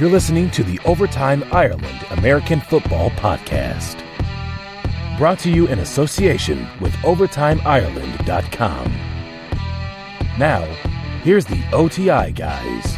You're listening to the Overtime Ireland American Football Podcast. Brought to you in association with OvertimeIreland.com. Now, here's the OTI guys.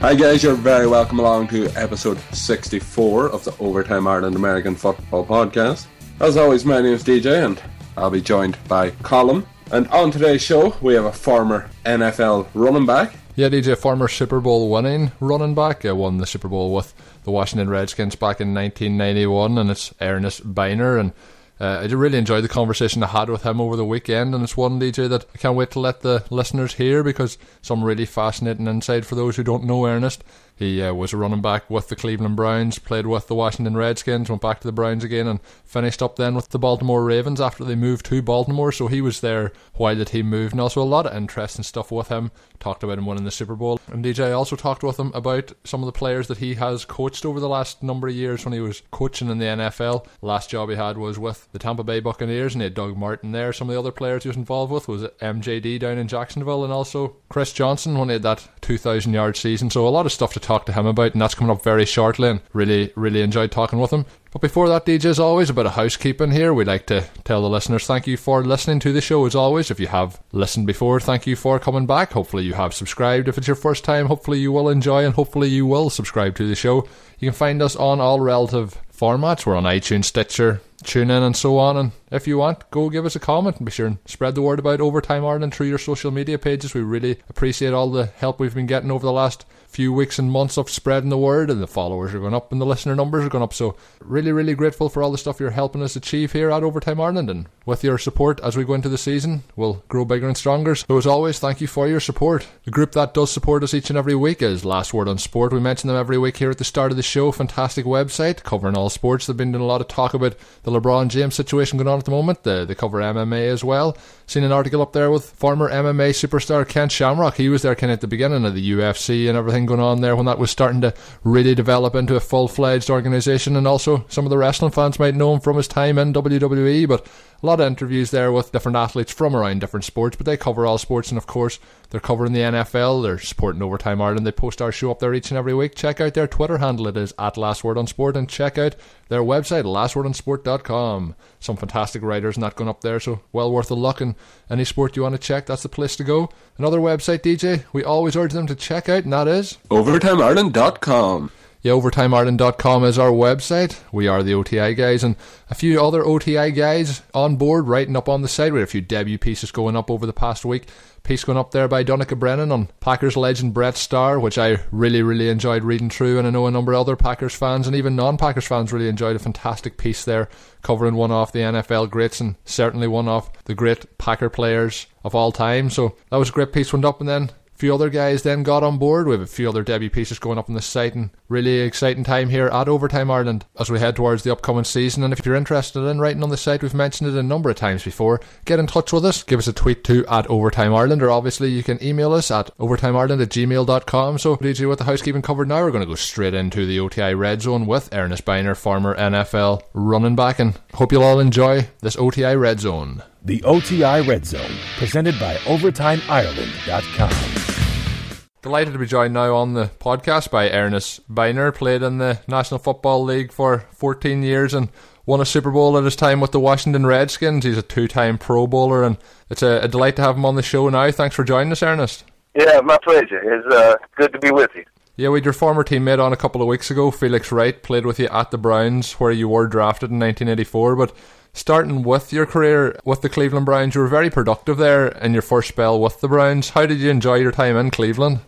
Hi guys, you're very welcome along to episode 64 of the Overtime Ireland American Football Podcast. As always, my name is DJ and I'll be joined by Colin. And on today's show, we have a former NFL running back. Yeah, DJ, former Super Bowl winning running back. I won the Super Bowl with the Washington Redskins back in 1991, and it's Ernest Byner. And uh, I really enjoyed the conversation I had with him over the weekend, and it's one DJ that I can't wait to let the listeners hear because some really fascinating insight for those who don't know Ernest. He uh, was a running back with the Cleveland Browns, played with the Washington Redskins, went back to the Browns again, and finished up then with the Baltimore Ravens after they moved to Baltimore. So he was there while the team moved, and also a lot of interesting stuff with him. Talked about him winning the Super Bowl. And DJ also talked with him about some of the players that he has coached over the last number of years when he was coaching in the NFL. Last job he had was with the Tampa Bay Buccaneers, and he had Doug Martin there. Some of the other players he was involved with was MJD down in Jacksonville, and also Chris Johnson when he had that 2,000 yard season. So a lot of stuff to talk to him about, and that's coming up very shortly. And really, really enjoyed talking with him. But before that, DJ, as always, a bit of housekeeping here. We'd like to tell the listeners thank you for listening to the show as always. If you have listened before, thank you for coming back. Hopefully, you have subscribed. If it's your first time, hopefully, you will enjoy and hopefully, you will subscribe to the show. You can find us on all relative formats. We're on iTunes, Stitcher, TuneIn, and so on. And if you want, go give us a comment and be sure and spread the word about Overtime Ireland through your social media pages. We really appreciate all the help we've been getting over the last few weeks and months of spreading the word, and the followers are going up and the listener numbers are going up. So, really, really grateful for all the stuff you're helping us achieve here at Overtime Ireland. And with your support as we go into the season, we'll grow bigger and stronger. So, as always, thank you for your support. The group that does support us each and every week is Last Word on Sport. We mention them every week here at the start of the show. Fantastic website covering all sports. They've been doing a lot of talk about the LeBron James situation going on at the moment. They, they cover MMA as well. Seen an article up there with former MMA superstar Ken Shamrock. He was there kind of at the beginning of the UFC and everything going on there when that was starting to really develop into a full fledged organisation. And also, some of the wrestling fans might know him from his time in WWE, but a lot of interviews there with different athletes from around different sports, but they cover all sports, and of course, they're covering the NFL, they're supporting Overtime Ireland. They post our show up there each and every week. Check out their Twitter handle, it is at Last Word on Sport, and check out their website, lastwordonsport.com. Some fantastic writers not going up there, so well worth a look. And any sport you want to check, that's the place to go. Another website, DJ, we always urge them to check out, and that is OvertimeIreland.com. Yeah, OvertimeIreland.com is our website. We are the OTI guys, and a few other OTI guys on board writing up on the site. We had a few debut pieces going up over the past week. Piece going up there by Donica Brennan on Packers legend Bart Starr, which I really, really enjoyed reading through, and I know a number of other Packers fans and even non-Packers fans really enjoyed a fantastic piece there, covering one off the NFL greats and certainly one off the great Packer players of all time. So that was a great piece went up, and then few other guys then got on board. We have a few other debut pieces going up on the site, and really exciting time here at Overtime Ireland as we head towards the upcoming season. And if you're interested in writing on the site, we've mentioned it a number of times before. Get in touch with us. Give us a tweet to at Overtime Ireland, or obviously you can email us at overtimeireland at gmail.com. So, DJ, with the housekeeping covered now, we're going to go straight into the OTI Red Zone with Ernest Byner, former NFL running back, and hope you'll all enjoy this OTI Red Zone. The OTI Red Zone, presented by OvertimeIreland.com. Delighted to be joined now on the podcast by Ernest Byner. Played in the National Football League for 14 years and won a Super Bowl at his time with the Washington Redskins. He's a two-time Pro Bowler, and it's a, a delight to have him on the show now. Thanks for joining us, Ernest. Yeah, my pleasure. It's uh, good to be with you. Yeah, we had your former teammate on a couple of weeks ago, Felix Wright, played with you at the Browns, where you were drafted in 1984. But starting with your career with the Cleveland Browns, you were very productive there in your first spell with the Browns. How did you enjoy your time in Cleveland?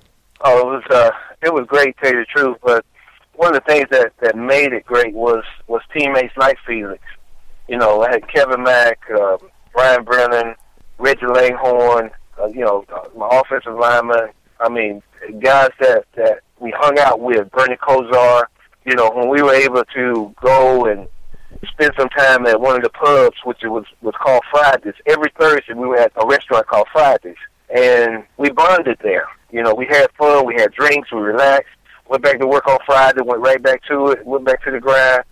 Oh, it was uh, it was great, to tell you the truth. But one of the things that that made it great was was teammates like Felix. You know, I had Kevin Mack, uh, Brian Brennan, Reggie Langhorne. Uh, you know, uh, my offensive lineman. I mean, guys that that we hung out with, Bernie Kosar. You know, when we were able to go and spend some time at one of the pubs, which was was called Fridays. Every Thursday, we were at a restaurant called Fridays, and we bonded there. You know, we had fun, we had drinks, we relaxed. Went back to work on Friday, went right back to it, went back to the grind,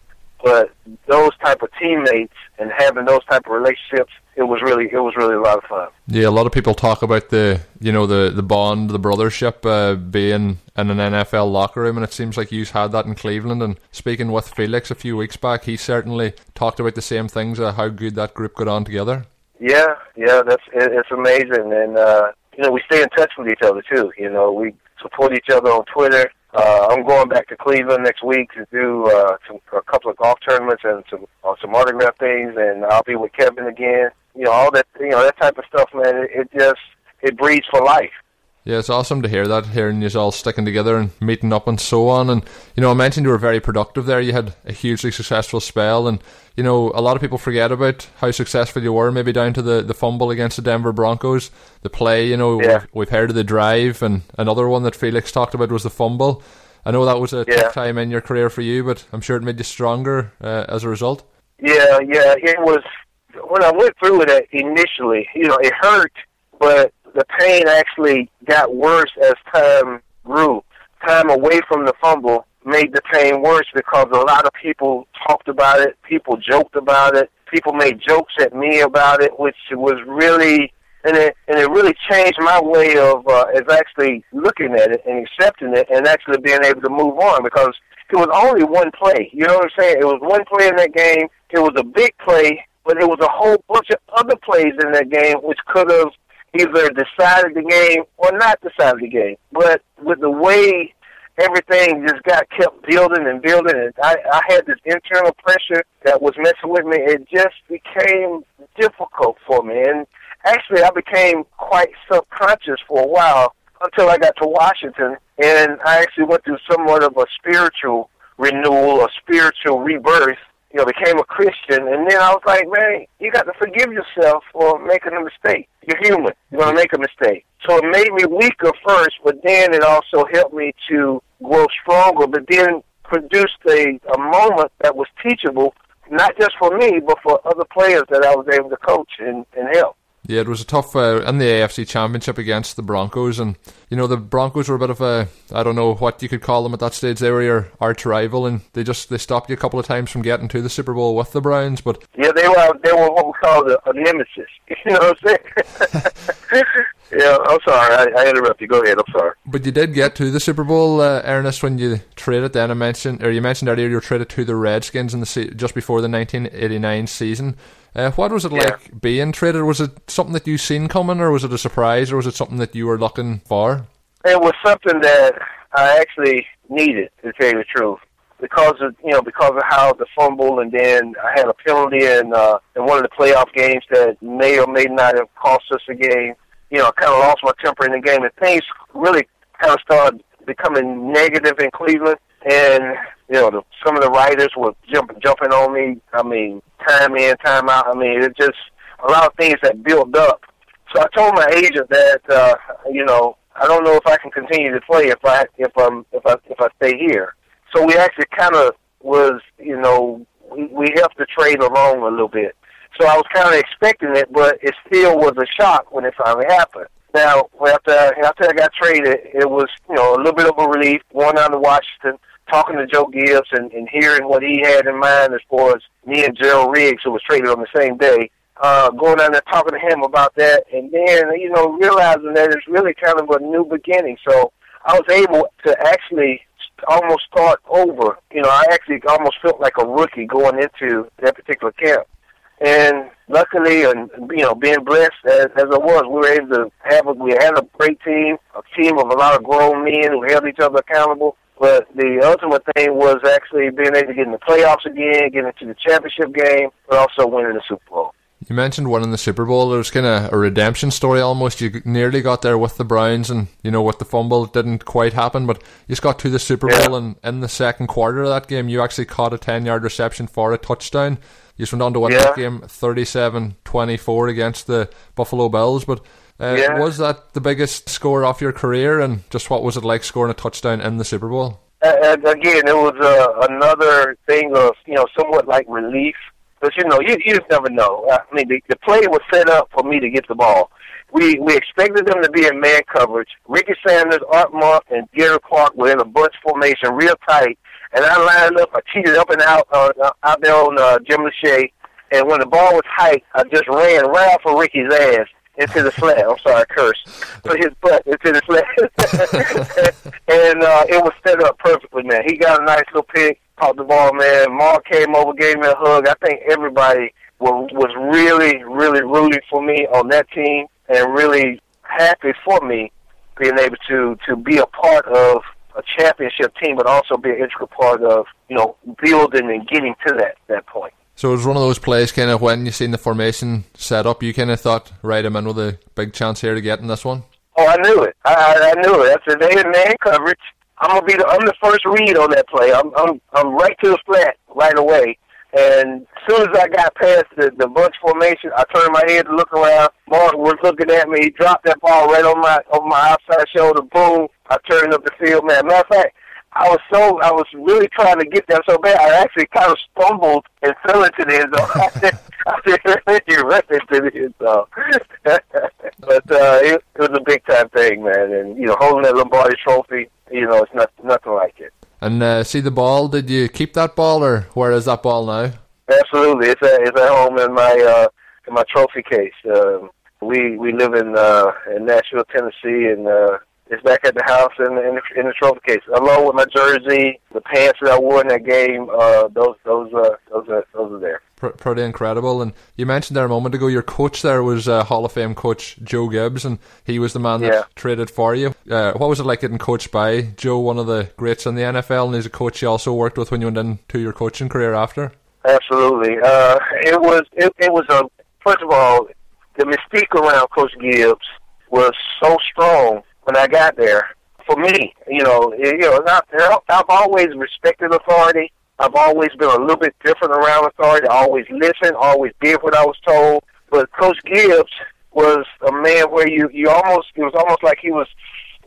but those type of teammates and having those type of relationships, it was really it was really a lot of fun. Yeah, a lot of people talk about the you know the the bond, the brothership uh, being in an NFL locker room, and it seems like you've had that in Cleveland. And speaking with Felix a few weeks back, he certainly talked about the same things, uh, how good that group got on together. Yeah, yeah, that's it, it's amazing, and uh, you know we stay in touch with each other too. You know we support each other on Twitter. Uh, I'm going back to Cleveland next week to do uh, some, a couple of golf tournaments and some uh, some autograph things, and I'll be with Kevin again. You know all that you know that type of stuff, man. It, it just it breeds for life. Yeah, it's awesome to hear that, hearing you all sticking together and meeting up and so on. And, you know, I mentioned you were very productive there. You had a hugely successful spell. And, you know, a lot of people forget about how successful you were, maybe down to the, the fumble against the Denver Broncos. The play, you know, yeah. we've, we've, heard of the drive. And another one that Felix talked about was the fumble. I know that was a yeah. tough time in your career for you, but I'm sure it made you stronger uh, as a result. Yeah, yeah. It was, when I went through it initially, you know, it hurt, but the pain actually got worse as time grew. Time away from the fumble made the pain worse because a lot of people talked about it, people joked about it, people made jokes at me about it, which was really and it and it really changed my way of uh, of actually looking at it and accepting it and actually being able to move on because it was only one play. You know what I'm saying? It was one play in that game. It was a big play, but it was a whole bunch of other plays in that game which could have either decided the game or not decided the game. But with the way everything just got kept building and building, and I, I had this internal pressure that was messing with me, it just became difficult for me. And actually, I became quite subconscious for a while until I got to Washington, and I actually went through somewhat of a spiritual renewal, a spiritual rebirth you know, became a Christian, and then I was like, man, you got to forgive yourself for making a mistake. You're human. You're to make a mistake. So it made me weaker first, but then it also helped me to grow stronger, but then produced a, a moment that was teachable, not just for me, but for other players that I was able to coach and, and help. Yeah, it was a tough uh, in the AFC Championship against the Broncos, and you know the Broncos were a bit of a I don't know what you could call them at that stage. They were your arch rival, and they just they stopped you a couple of times from getting to the Super Bowl with the Browns. But yeah, they were they were what we call a, a nemesis. You know what I'm saying? yeah, I'm sorry, I, I interrupted you. Go ahead. I'm sorry. But you did get to the Super Bowl, uh, Ernest, when you traded. Then I mentioned, or you mentioned earlier, you were traded to the Redskins in the se- just before the 1989 season. Uh, what was it like being traded? Was it something that you seen coming, or was it a surprise, or was it something that you were looking for? It was something that I actually needed, to tell you the truth, because of you know because of how the fumble, and then I had a penalty in uh, in one of the playoff games that may or may not have cost us a game. You know, I kind of lost my temper in the game, and things really kind of started becoming negative in Cleveland. And you know, the, some of the writers were jumping jumping on me. I mean, time in, time out. I mean, it just a lot of things that built up. So I told my agent that uh, you know I don't know if I can continue to play if I if I'm if I if I stay here. So we actually kind of was you know we, we helped the trade along a little bit. So I was kind of expecting it, but it still was a shock when it finally happened. Now, after after I got traded, it was you know a little bit of a relief going down to Washington talking to Joe Gibbs and, and hearing what he had in mind as far as me and Gerald Riggs, who was traded on the same day, uh, going down there talking to him about that, and then you know realizing that it's really kind of a new beginning. So I was able to actually almost start over. You know, I actually almost felt like a rookie going into that particular camp. And luckily, and you know, being blessed as, as I was, we were able to have a, we had a great team, a team of a lot of grown men who held each other accountable but the ultimate thing was actually being able to get in the playoffs again, get into the championship game, but also winning the Super Bowl. You mentioned winning the Super Bowl. It was kind of a redemption story almost. You nearly got there with the Browns, and you know, with the fumble, it didn't quite happen. But you just got to the Super Bowl, and in the second quarter of that game, you actually caught a ten-yard reception for a touchdown. You just went on to win yeah. that game 37-24 against the Buffalo Bills. But uh, yeah. Was that the biggest score of your career, and just what was it like scoring a touchdown in the Super Bowl? Again, it was uh, another thing of you know somewhat like relief, but you know you you just never know. I mean, the, the play was set up for me to get the ball. We we expected them to be in man coverage. Ricky Sanders, Art Monk, and Gary Clark were in a bunch formation, real tight. and I lined up. I cheated up and out uh, out there on uh, Jim Lachey, and when the ball was tight, I just ran right off of Ricky's ass into the flat. I'm sorry, I cursed. Put his butt into the flat, and uh, it was set up perfectly, man. He got a nice little pick, caught the ball, man. Mark came over, gave me a hug. I think everybody was was really, really rooting for me on that team, and really happy for me being able to to be a part of a championship team, but also be an integral part of you know building and getting to that that point. So it was one of those plays, kind of when you seen the formation set up, you kind of thought, right, I'm in with a big chance here to get in this one. Oh, I knew it. I, I knew it. That's a day in man coverage. I'm gonna be the I'm the first read on that play. I'm I'm I'm right to the flat right away. And as soon as I got past the, the bunch formation, I turned my head to look around. Mark was looking at me. He dropped that ball right on my on my outside shoulder. Boom! I turned up the field, man. Matter of fact, I was so I was really trying to get there so bad. I actually kind of stumbled and fell into the end zone. I didn't really run into the end zone, but uh, it, it was a big time thing, man. And you know, holding that Lombardi Trophy, you know, it's not nothing like it. And uh, see the ball. Did you keep that ball, or where is that ball now? Absolutely, it's at it's at home in my uh, in my trophy case. Um, we we live in uh, in Nashville, Tennessee, and uh, it's back at the house in the, in the, in the trophy case, along with my jersey, the pants that I wore in that game. Uh, those those uh, those are those are there. Pretty incredible. And you mentioned there a moment ago, your coach there was uh, Hall of Fame coach Joe Gibbs, and he was the man that Yeah. traded for you. Uh, what was it like getting coached by Joe, one of the greats in the NFL, and he's a coach you also worked with when you went into your coaching career after? Absolutely. Uh, it was it, it was a first of all, the mystique around Coach Gibbs was so strong when I got there. For me, you know, you know, I've, always respected authority. I've always been a little bit different around authority. I always listened, always did what I was told. But Coach Gibbs was a man where you you almost it was almost like he was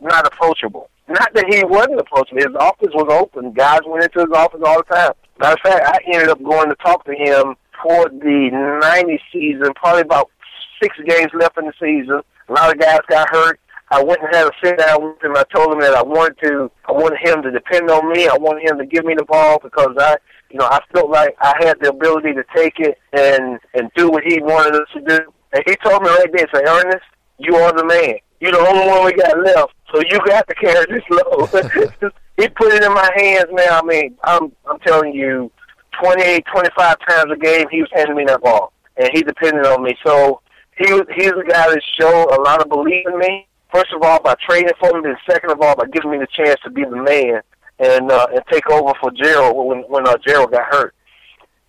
not approachable. Not that he wasn't approachable. His office was open. Guys went into his office all the time. Matter of fact, I ended up going to talk to him toward the '90 season, probably about six games left in the season. A lot of guys got hurt. I went and had a sit down with him. I told him that I wanted to, I wanted him to depend on me. I wanted him to give me the ball because I, you know, I felt like I had the ability to take it and and do what he wanted us to do. And he told me right there, say, Ernest, you are the man. You're the only one we got left, so you got to carry this load. he put it in my hands, man. I mean, I'm I'm telling you, 28, 25 times a game, he was handing me that ball, and he depended on me. So he was he's a guy that showed a lot of belief in me. First of all, by trading for me, and second of all, by giving me the chance to be the man and uh, and take over for Gerald when when uh, Gerald got hurt.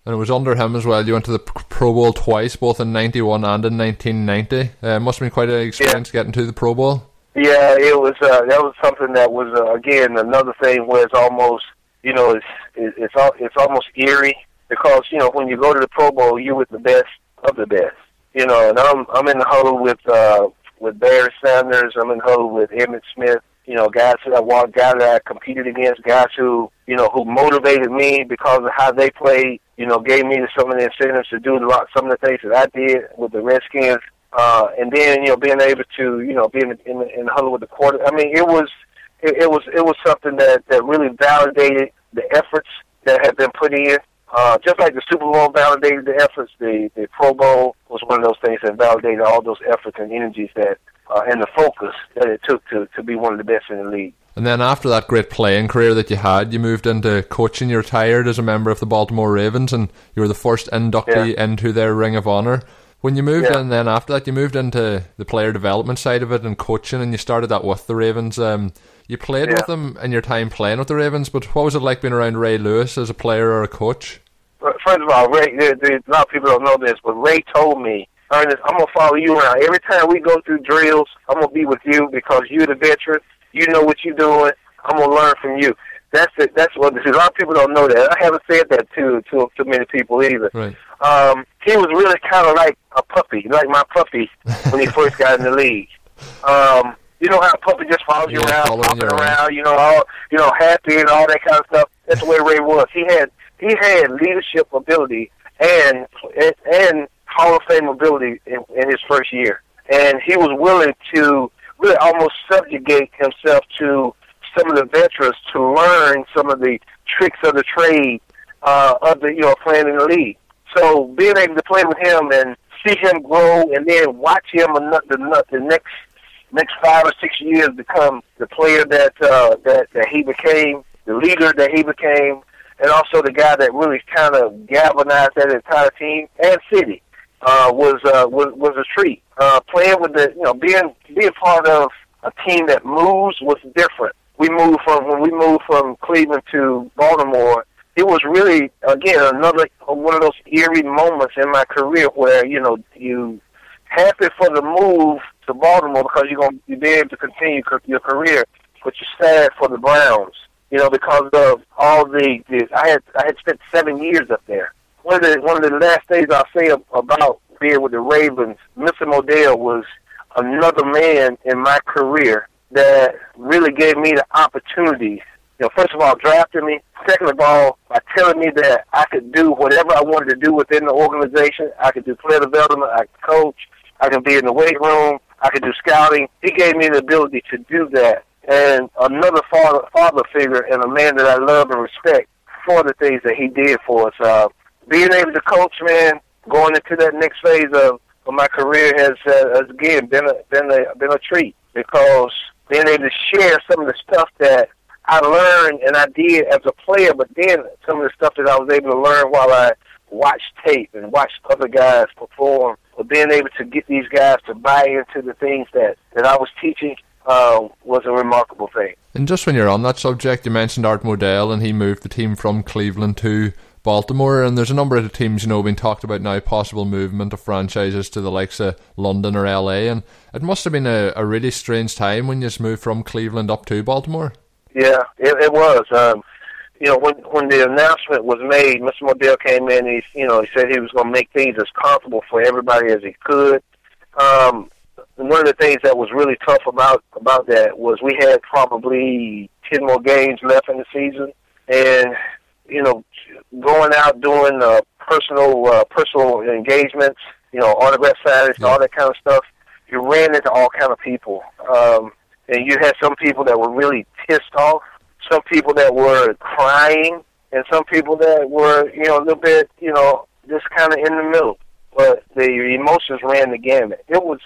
And it was under him as well. You went to the Pro Bowl twice, both in 91 and in 1990. Uh, must have been quite an experience getting to the Pro Bowl. Yeah, it was. Uh, that was something that was uh, again another thing where it's almost, you know, it's it's it's, it's almost eerie because you know when you go to the Pro Bowl, you're with the best of the best. You know, and I'm I'm in the huddle with uh, with Barry Sanders. I'm in huddle with Emmitt Smith. You know, guys that I walked, guys that I competed against, guys who you know who motivated me because of how they played. You know, gave me some of the incentives to do a lot, some of the things that I did with the Redskins. Uh, and then you know being able to you know be in in the, in huddle with the quarter. I mean, it was it, it was it was something that that really validated the efforts that had been put in. Uh, just like the Super Bowl validated the efforts, the the Pro Bowl was one of those things that validated all those efforts and energies that uh, and the focus that it took to to be one of the best in the league. And then after that great playing career that you had, you moved into coaching. You retired as a member of the Baltimore Ravens, and you were the first inductee into their Ring of Honor. When you moved Yeah. in, then after that, you moved into the player development side of it and coaching, and you started that with the Ravens. Um, you played Yeah. with them in your time playing with the Ravens, but what was it like being around Ray Lewis as a player or a coach? First of all, Ray, there, there, a lot of people don't know this, but Ray told me, Ernest, I'm gonna follow you around every time we go through drills. I'm gonna be with you because you're the veteran. You know what you're doing. I'm gonna learn from you. That's it. That's what. A lot of people don't know that. I haven't said that to to to many people either. Right. Um, he was really kind of like a puppy, like my puppy when he first got in the league. Um, you know how a puppy just follows you Yeah, around, following walking you around. around, you know, all you know, happy and all that kind of stuff. That's the way Ray was. He had he had leadership ability and and, Hall of Fame ability in, in his first year, and he was willing to really almost subjugate himself to some of the veterans to learn some of the tricks of the trade uh, of the you know playing in the league. So being able to play with him and see him grow, and then watch him the, the next next five or six years become the player that uh, that that he became, the leader that he became, and also the guy that really kind of galvanized that entire team and city uh, was uh, was was a treat. Uh, playing with the you know being being part of a team that moves was different. We moved from when we moved from Cleveland to Baltimore. It was really again another one of those eerie moments in my career where you know you happy for the move to Baltimore because you're gonna be able to continue your career, but you're sad for the Browns. You know because of all the, the I had I had spent seven years up there. One of the one of the last things I'll say about being with the Ravens, Mr. Modell was another man in my career that really gave me the opportunities. You know, first of all, drafting me. Second of all, by telling me that I could do whatever I wanted to do within the organization. I could do player development. I could coach. I could be in the weight room. I could do scouting. He gave me the ability to do that. And another father, father figure and a man that I love and respect for the things that he did for us. Uh, being able to coach, man, going into that next phase of, of my career has, uh, has again been a, been a, been a treat because being able to share some of the stuff that I learned and I did as a player, but then some of the stuff that I was able to learn while I watched tape and watched other guys perform, but being able to get these guys to buy into the things that, that I was teaching uh, was a remarkable thing. And just when you're on that subject, you mentioned Art Modell, and he moved the team from Cleveland to Baltimore, and there's a number of the teams you know being talked about now, possible movement of franchises to the likes of London or LA, and it must have been a, a really strange time when you just moved from Cleveland up to Baltimore. Yeah, it, it was. Um, you know, when when the announcement was made, Mr. Modell came in. He, you know, he said he was going to make things as comfortable for everybody as he could. Um, one of the things that was really tough about about that was we had probably ten more games left in the season, and you know, going out doing uh, personal uh, personal engagements, you know, autograph signings, yeah. all that kind of stuff. You ran into all kind of people, um, and you had some people that were really pissed off, some people that were crying, and some people that were, you know, a little bit, you know, just kind of in the middle. But the emotions ran the gamut. It was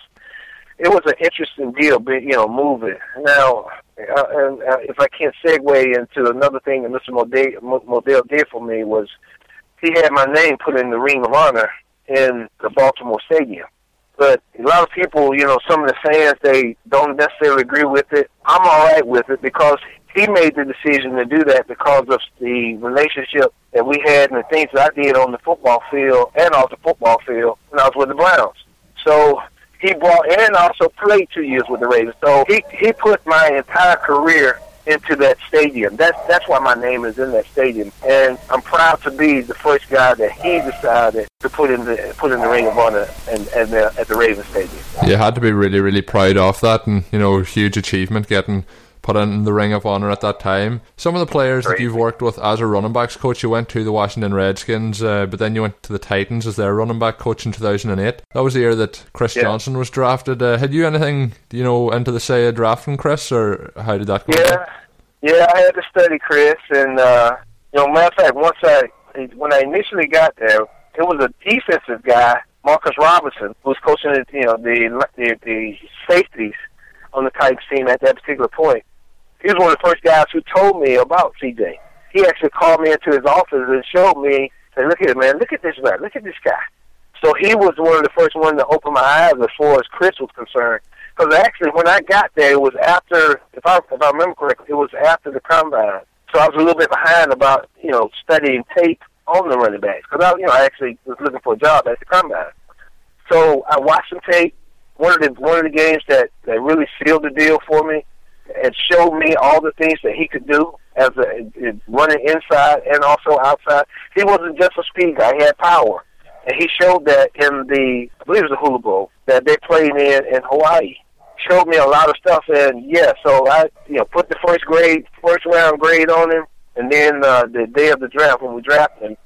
it was an interesting deal, but, you know, moving. Now, uh, and uh, if I can't segue into another thing that Mr. Modell, Modell did for me was he had my name put in the Ring of Honor in the Baltimore Stadium. But a lot of people, you know, some of the fans, they don't necessarily agree with it. I'm all right with it because he made the decision to do that because of the relationship that we had and the things that I did on the football field and off the football field when I was with the Browns. So he brought and also played two years with the Ravens. So he he put my entire career into that stadium. That's that's why my name is in that stadium, and I'm proud to be the first guy that he decided to put in the put in the Ring of Honor and, and the, at the Ravens Stadium. You had to be really really proud of that, and you know huge achievement getting put in the Ring of Honor at that time. Some of the players Great. that you've worked with as a running backs coach, you went to the Washington Redskins, uh, but then you went to the Titans as their running back coach in 2008. That was the year that Chris yeah. Johnson was drafted. Uh, had you anything, you know, into the say of drafting Chris, or how did that go? Yeah, yeah, I had to study Chris, and uh, you know, matter of fact, once I when I initially got there, it was a defensive guy, Marcus Robertson, who was coaching the, you know the the, the safeties on the Titans team at that particular point he was one of the first guys who told me about CJ. He actually called me into his office and showed me, said, look at it, man, look at this man, look at this guy. So he was one of the first ones to open my eyes as far as Chris was concerned. Because actually, when I got there, it was after, if I if I remember correctly, it was after the combine. So I was a little bit behind about you know studying tape on the running backs because I you know I actually was looking for a job at the combine. So I watched some tape. One of the one of the games that that really sealed the deal for me and showed me all the things that he could do as a running inside and also outside. He wasn't just a speed guy; he had power, and he showed that in the I believe it was the Hula Bowl that they played in in Hawaii. Showed me a lot of stuff, and yeah, so I you know put the first grade, first round grade on him, and then uh, the day of the draft when we drafted him,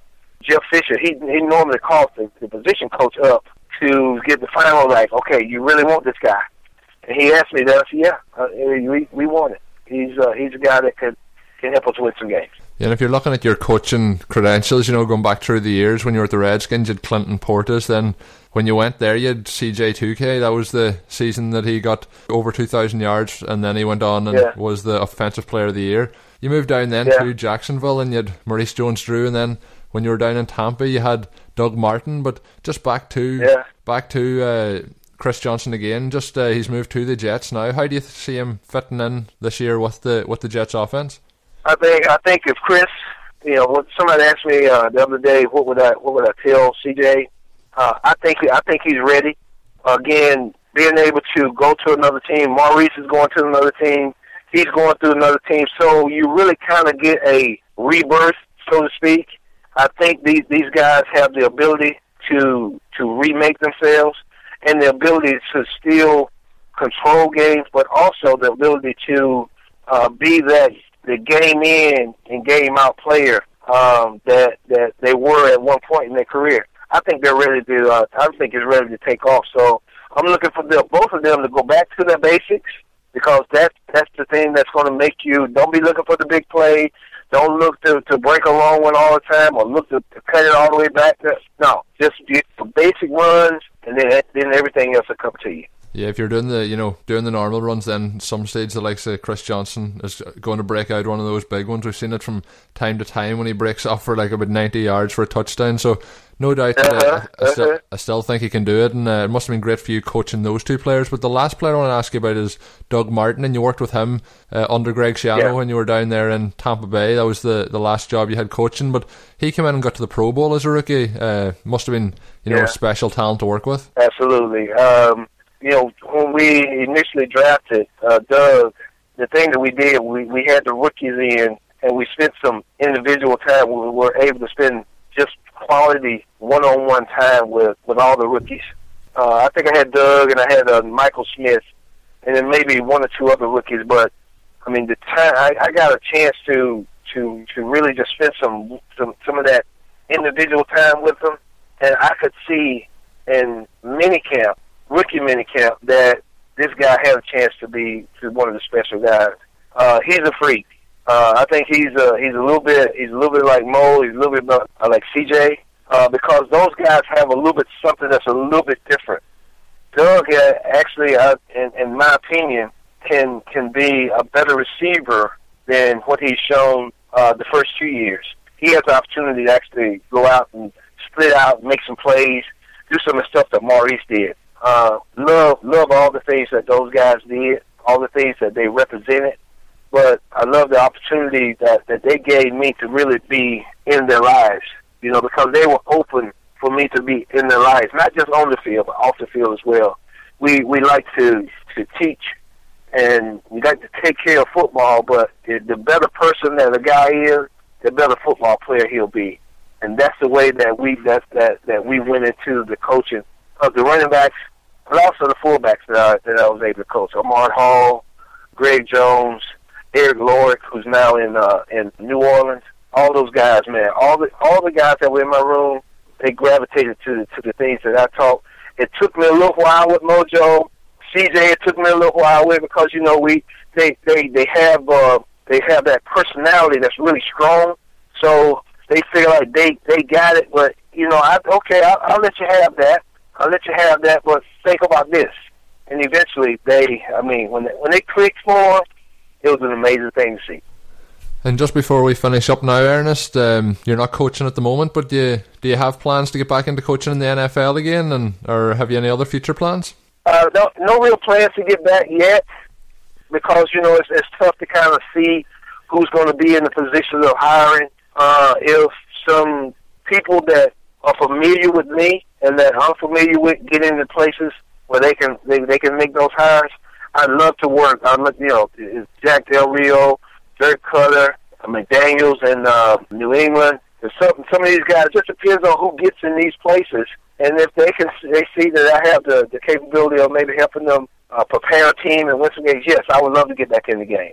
Jeff Fisher, he he normally calls the, the position coach up to get the final like, okay, you really want this guy and he asked me that. I said, "Yeah, uh, we we want it. He's uh, he's a guy that could can help us win some games." and if you're looking at your coaching credentials, you know, going back through the years when you were at the Redskins, you had Clinton Portis. Then when you went there, you had CJ2K. That was the season that he got over 2,000 yards, and then he went on and Yeah. was the Offensive Player of the Year. You moved down then Yeah. to Jacksonville, and you had Maurice Jones-Drew, and then when you were down in Tampa, you had Doug Martin. But just back to Yeah. back to uh, Chris Johnson again. Just uh, he's moved to the Jets now. How do you see him fitting in this year with the with the Jets offense? I think I think if Chris, you know, somebody asked me uh, the other day, what would I what would I tell CJ? Uh, I think I think he's ready. Again, being able to go to another team. Maurice is going to another team. He's going through another team. So you really kind of get a rebirth, so to speak. I think these these guys have the ability to to remake themselves and the ability to still control games, but also the ability to uh, be that the game in and game out player um, that that they were at one point in their career. I think they're ready to. Uh, I think it's ready to take off. So I'm looking for them, both of them to go back to the basics because that's that's the thing that's going to make you. Don't be looking for the big play. Don't look to to break a long one all the time, or look to, to cut it all the way back. To, no, just get the basic runs, and then then everything else will come to you. Yeah, if you're doing the you know doing the normal runs, then some stage the likes of Chris Johnson is going to break out one of those big ones. We've seen it from time to time when he breaks off for like about 90 yards for a touchdown. So no doubt, that, uh, Uh-huh, I, I, still, uh-huh. I still think he can do it, and uh, it must have been great for you coaching those two players. But the last player I want to ask you about is Doug Martin, and you worked with him uh, under Greg Schiano Yeah. when you were down there in Tampa Bay. That was the, the last job you had coaching, but he came in and got to the Pro Bowl as a rookie. Uh, must have been you know Yeah. special talent to work with. Absolutely. Um, you know, when we initially drafted uh, Doug, the thing that we did, we, we had the rookies in, and we spent some individual time. We were able to spend just quality one-on-one time with with all the rookies. Uh, I think I had Doug and I had uh, Michael Smith, and then maybe one or two other rookies. But I mean, the time I, I got a chance to to to really just spend some some some of that individual time with them, and I could see in minicamp, rookie minicamp, that this guy had a chance to be to one of the special guys. Uh, he's a freak. Uh, I think he's a, he's a little bit he's a little bit like Mo. He's a little bit uh, like CJ uh, because those guys have a little bit something that's a little bit different. Doug actually, uh, in, in my opinion, can can be a better receiver than what he's shown uh, the first two years. He has the opportunity to actually go out and split out, make some plays, do some of the stuff that Maurice did. Uh, love love all the things that those guys did, all the things that they represented. But I love the opportunity that that they gave me to really be in their lives. You know, because they were open for me to be in their lives, not just on the field, but off the field as well. We we like to to teach, and we like to take care of football. But the, the better person that a guy is, the better football player he'll be. And that's the way that we that that that we went into the coaching of the running backs, but also the fullbacks that I, that I was able to coach. Ahmard Hall, Greg Jones, Erik Lorig, who's now in uh, in New Orleans. All those guys, man. All the all the guys that were in my room, they gravitated to to the things that I taught. It took me a little while with Mojo, CJ. It took me a little while with because you know we they they they have uh, they have that personality that's really strong. So they feel like they they got it, but you know, I okay, I'll, I'll let you have that. I'll let you have that, but think about this. And eventually, they, I mean, when they, when they clicked for 'em, it was an amazing thing to see. And just before we finish up now, Ernest, um, you're not coaching at the moment, but do you, do you have plans to get back into coaching in the NFL again, and or have you any other future plans? Uh, no, no real plans to get back yet, because you know it's, it's tough to kind of see who's going to be in the position of hiring. Uh, if some people that are familiar with me and that I'm familiar with get into places where they can they, they can make those hires, I'd love to work. Love, you know, Jack Del Rio, Dirk Koetter, McDaniels in uh, New England. There's some some of these guys. It just depends on who gets in these places, and if they can they see that I have the the capability of maybe helping them uh, prepare a team and win some games. Yes, I would love to get back in the game.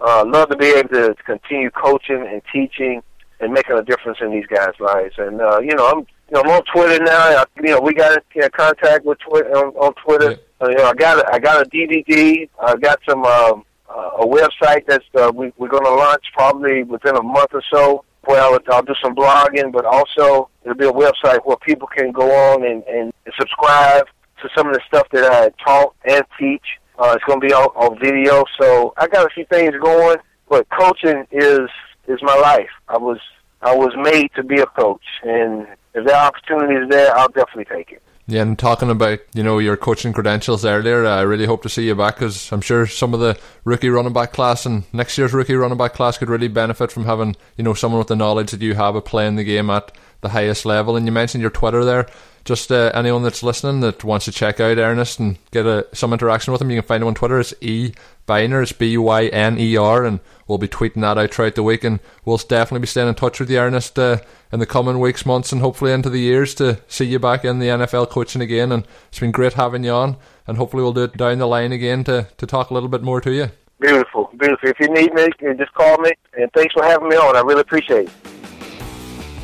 Uh, love to be able to continue coaching and teaching and making a difference in these guys' lives. And uh, you know, I'm you know I'm on Twitter now. I, you know, we got in contact with Twitter on, on Twitter. Yeah. Uh, you know, I got a, I got a DVD. I got some um, uh, a website that's uh, we, we're going to launch probably within a month or so. Where I'll, I'll do some blogging, but also it'll be a website where people can go on and, and subscribe to some of the stuff that I taught and teach. Uh, it's going to be on, on video, so I got a few things going. But coaching is is my life. I was I was made to be a coach, and if that opportunity is there, I'll definitely take it. Yeah, and talking about you know your coaching credentials earlier, I really hope to see you back because I'm sure some of the rookie running back class and next year's rookie running back class could really benefit from having you know someone with the knowledge that you have of playing the game at the highest level. And you mentioned your Twitter there. Just uh, anyone that's listening that wants to check out Ernest and get a, some interaction with him, you can find him on Twitter. It's E Byner, it's B Y N E R, and we'll be tweeting that out throughout the week. And we'll definitely be staying in touch with you, Ernest, uh, in the coming weeks, months, and hopefully into the years to see you back in the NFL coaching again. And it's been great having you on, and hopefully we'll do it down the line again to, to talk a little bit more to you. Beautiful, beautiful. If you need me, just call me. And thanks for having me on. I really appreciate it.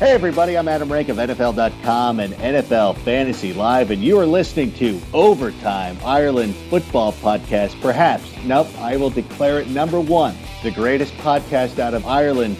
Hey, everybody, I'm Adam Rank of NFL.com and NFL Fantasy Live, and you are listening to Overtime Ireland Football Podcast. Perhaps, nope, I will declare it number one, the greatest podcast out of Ireland.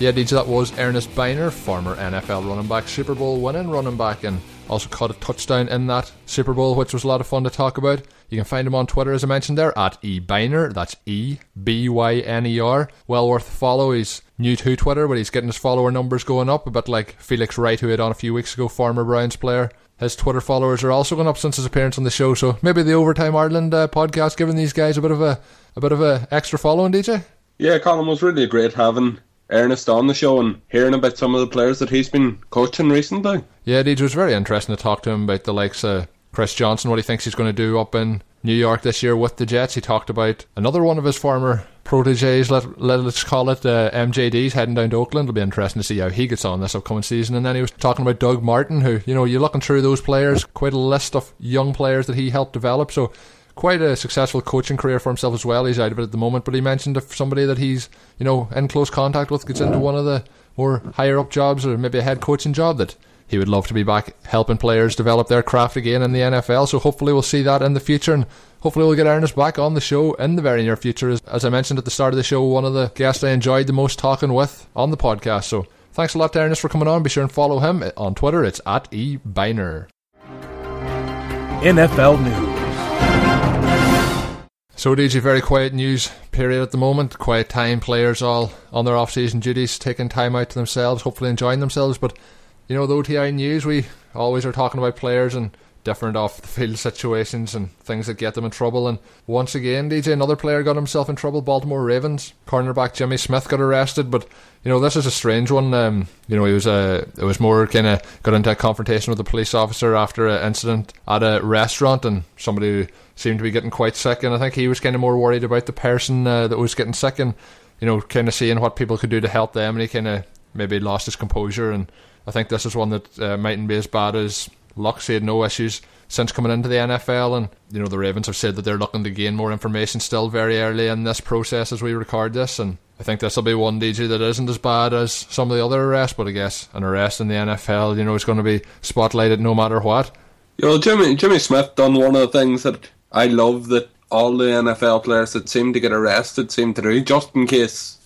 Yeah, DJ, that was Ernest Byner, former NFL running back, Super Bowl winning running back, and also caught a touchdown in that Super Bowl, which was a lot of fun to talk about. You can find him on Twitter, as I mentioned there, at ebyner. That's E B Y N E R. Well worth a follow. He's new to Twitter, but he's getting his follower numbers going up, a bit like Felix Wright, who had on a few weeks ago, former Browns player. His Twitter followers are also going up since his appearance on the show, so maybe the Overtime Ireland uh, podcast giving these guys a bit of a a bit of a extra following, DJ. Yeah, Colin was really great having Ernest on the show and hearing about some of the players that he's been coaching recently. Yeah, DJ was very interesting to talk to him about the likes of Chris Johnson, what he thinks he's going to do up in New York this year with the Jets. He talked about another one of his former proteges, let, let, us call it uh, MJD's, heading down to Oakland. It'll be interesting to see how he gets on this upcoming season. And then he was talking about Doug Martin, who, you know, you're looking through those players, quite a list of young players that he helped develop. So quite a successful coaching career for himself as well. He's out of it at the moment, but he mentioned if somebody that he's, you know, in close contact with gets into one of the more higher up jobs or maybe a head coaching job that he would love to be back helping players develop their craft again in the NFL. So hopefully we'll see that in the future and hopefully we'll get Ernest back on the show in the very near future. As I mentioned at the start of the show, one of the guests I enjoyed the most talking with on the podcast. So thanks a lot to Ernest for coming on. Be sure and follow him on Twitter. It's at ebyner. NFL News. So DJ, very quiet news period at the moment. Quiet time. Players all on their off-season duties, taking time out to themselves, hopefully enjoying themselves. But you know, the OTI news, we always are talking about players and different off the field situations and things that get them in trouble. And once again, DJ, another player got himself in trouble. Baltimore Ravens cornerback Jimmy Smith got arrested, but you know this is a strange one. Um, you know, he was a uh, it was more kind of got into a confrontation with a police officer after an incident at a restaurant, and somebody seemed to be getting quite sick. And I think he was kind of more worried about the person uh, that was getting sick, and you know, kind of seeing what people could do to help them, and he kind of maybe lost his composure and I think this is one that uh, mightn't be as bad as Lux. He had no issues since coming into the NFL, and you know the Ravens have said that they're looking to gain more information still very early in this process as we record this, and I think this will be one DJ that isn't as bad as some of the other arrests, but I guess an arrest in the NFL, you know, is going to be spotlighted no matter what. You know, Jimmy Jimmy Smith done one of the things that I love that all the NFL players that seem to get arrested seem to do, just in case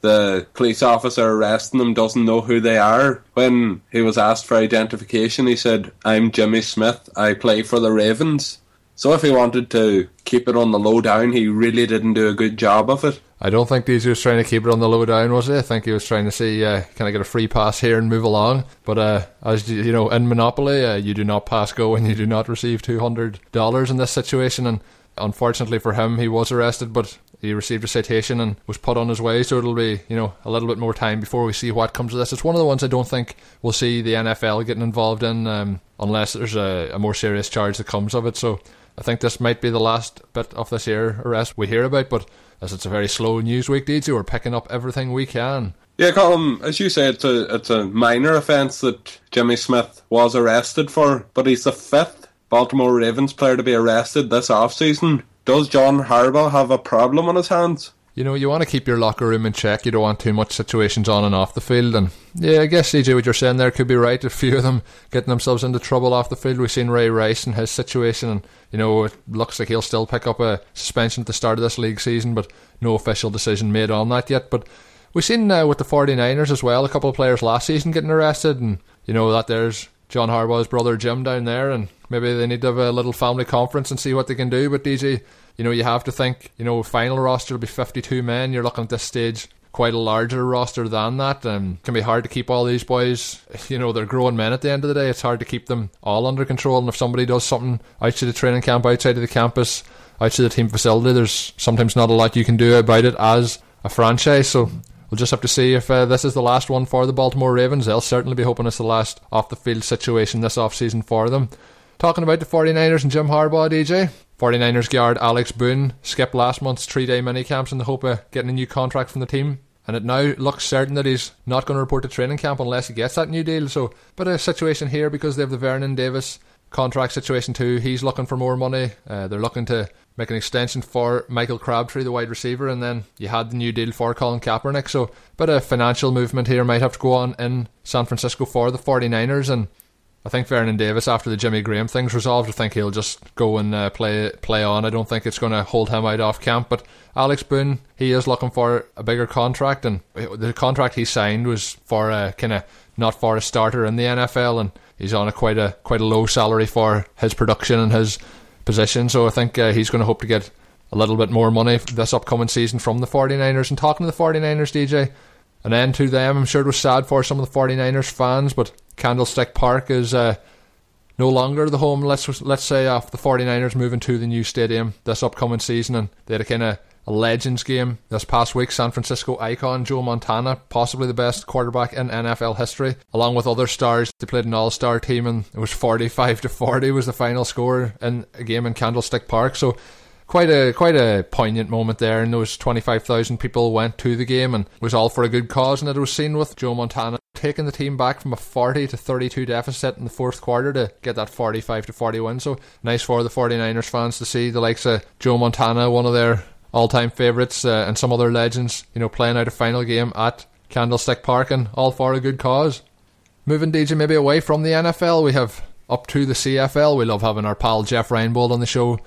the police officer arresting them doesn't know who they are. When he was asked for identification, he said, I'm Jimmy Smith, I play for the Ravens. So if he wanted to keep it on the low down, he really didn't do a good job of it. I don't think he was trying to keep it on the low down, was he? I think he was trying to see, uh, can I get a free pass here and move along? But uh, as you know, in Monopoly, uh, you do not pass go and you do not receive two hundred dollars in this situation. And unfortunately for him, he was arrested, but he received a citation and was put on his way. So it'll be, you know, a little bit more time before we see what comes of this. It's one of the ones I don't think we'll see the NFL getting involved in um, unless there's a, a, more serious charge that comes of it. So I think this might be the last bit of this year arrest we hear about. But as it's a very slow news week, DJ, we're picking up everything we can. Yeah, Colin, as you say, it's a it's a minor offence that Jimmy Smith was arrested for, but he's the fifth Baltimore Ravens player to be arrested this off season does John Harbaugh have a problem on his hands? You know, you want to keep your locker room in check. You don't want too much situations on and off the field. And yeah, I guess CJ, what you're saying there could be right. A few of them getting themselves into trouble off the field. We've seen Ray Rice and his situation, and you know, it looks like he'll still pick up a suspension at the start of this league season. But no official decision made on that yet. But we've seen uh, with the 49ers as well, a couple of players last season getting arrested, and you know that there's John Harbaugh's brother Jim down there, and maybe they need to have a little family conference and see what they can do. But DJ, you know, you have to think, you know, final roster will be 52 men. You're looking at this stage quite a larger roster than that. and it can be hard to keep all these boys. You know, they're growing men at the end of the day. It's hard to keep them all under control. And if somebody does something outside the training camp, outside of the campus, outside the team facility, there's sometimes not a lot you can do about it as a franchise. So we'll just have to see if uh, this is the last one for the Baltimore Ravens. They'll certainly be hoping it's the last off the field situation this off season for them. Talking about the 49ers and Jim Harbaugh, DJ. 49ers guard Alex Boone skipped last month's three day mini camps in the hope of getting a new contract from the team. And it now looks certain that he's not going to report to training camp unless he gets that new deal. So, but a situation here because they have the Vernon Davis contract situation too. He's looking for more money. Uh, they're looking to make an extension for Michael Crabtree, the wide receiver, and then you had the new deal for Colin Kaepernick. So, a financial movement here might have to go on in San Francisco for the 49ers. And I think Vernon Davis, after the Jimmy Graham thing's resolved, I think he'll just go and uh, play play on. I don't think it's going to hold him out off camp. But Alex Boone, he is looking for a bigger contract, and the contract he signed was for a kind of not for a starter in the NFL, and he's on a quite a quite a low salary for his production and his position. So I think uh, he's going to hope to get a little bit more money this upcoming season from the 49ers. And talking to the 49ers, DJ, an end to them, I'm sure it was sad for some of the 49ers fans, but Candlestick Park is uh, no longer the home. Let's let's say of the 49ers moving to the new stadium this upcoming season, and they had a kind of legends game this past week. San Francisco icon Joe Montana, possibly the best quarterback in NFL history, along with other stars. They played an all-star team, and it was 45 to 40 was the final score in a game in Candlestick Park. So quite a quite a poignant moment there, and those twenty five thousand people went to the game, and it was all for a good cause. And it was seen with Joe Montana taking the team back from a forty to thirty two deficit in the fourth quarter to get that forty five to forty win. So nice for the 49ers fans to see the likes of Joe Montana, one of their all time favourites, uh, and some other legends, you know, playing out a final game at Candlestick Park, and all for a good cause. Moving DJ maybe away from the NFL, we have up to the CFL. We love having our pal Jeff Reinbold on the show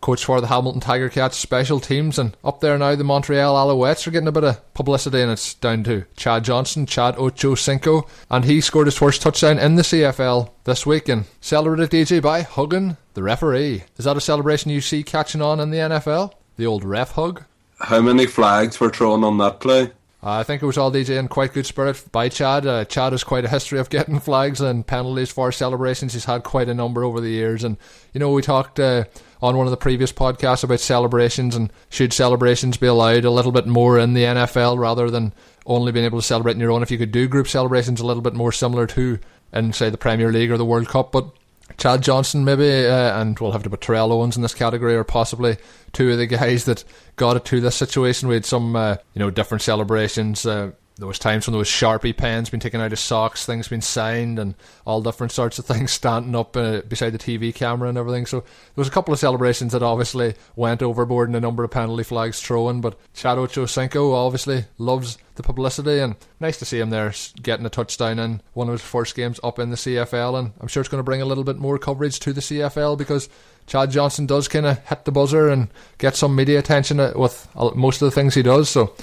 coach for the Hamilton Tiger Cats special teams. And up there now, the Montreal Alouettes are getting a bit of publicity, and it's down to Chad Johnson, Chad Ocho Cinco, and he scored his first touchdown in the CFL this week and celebrated DJ by hugging the referee. Is that a celebration you see catching on in the NFL? The old ref hug? How many flags were thrown on that play? Uh, I think it was all DJ in quite good spirit by Chad. Uh, Chad has quite a history of getting flags and penalties for celebrations. He's had quite a number over the years. And, you know, we talked uh, on one of the previous podcasts about celebrations and should celebrations be allowed a little bit more in the NFL rather than only being able to celebrate in your own. If you could do group celebrations a little bit more similar to in say the Premier League or the World Cup, but Chad Johnson maybe, uh, and we'll have to put Terrell Owens in this category, or possibly two of the guys that got it to this situation. We had some, uh, you know, different celebrations. Uh, there was times when there was sharpie pens being taken out of socks, things being signed, and all different sorts of things standing up uh, beside the TV camera and everything. So there was a couple of celebrations that obviously went overboard and a number of penalty flags thrown. But Chad Ochocinco obviously loves the publicity, and nice to see him there getting a touchdown in one of his first games up in the CFL. And I'm sure it's going to bring a little bit more coverage to the CFL because Chad Johnson does kind of hit the buzzer and get some media attention uh, with most of the things he does. So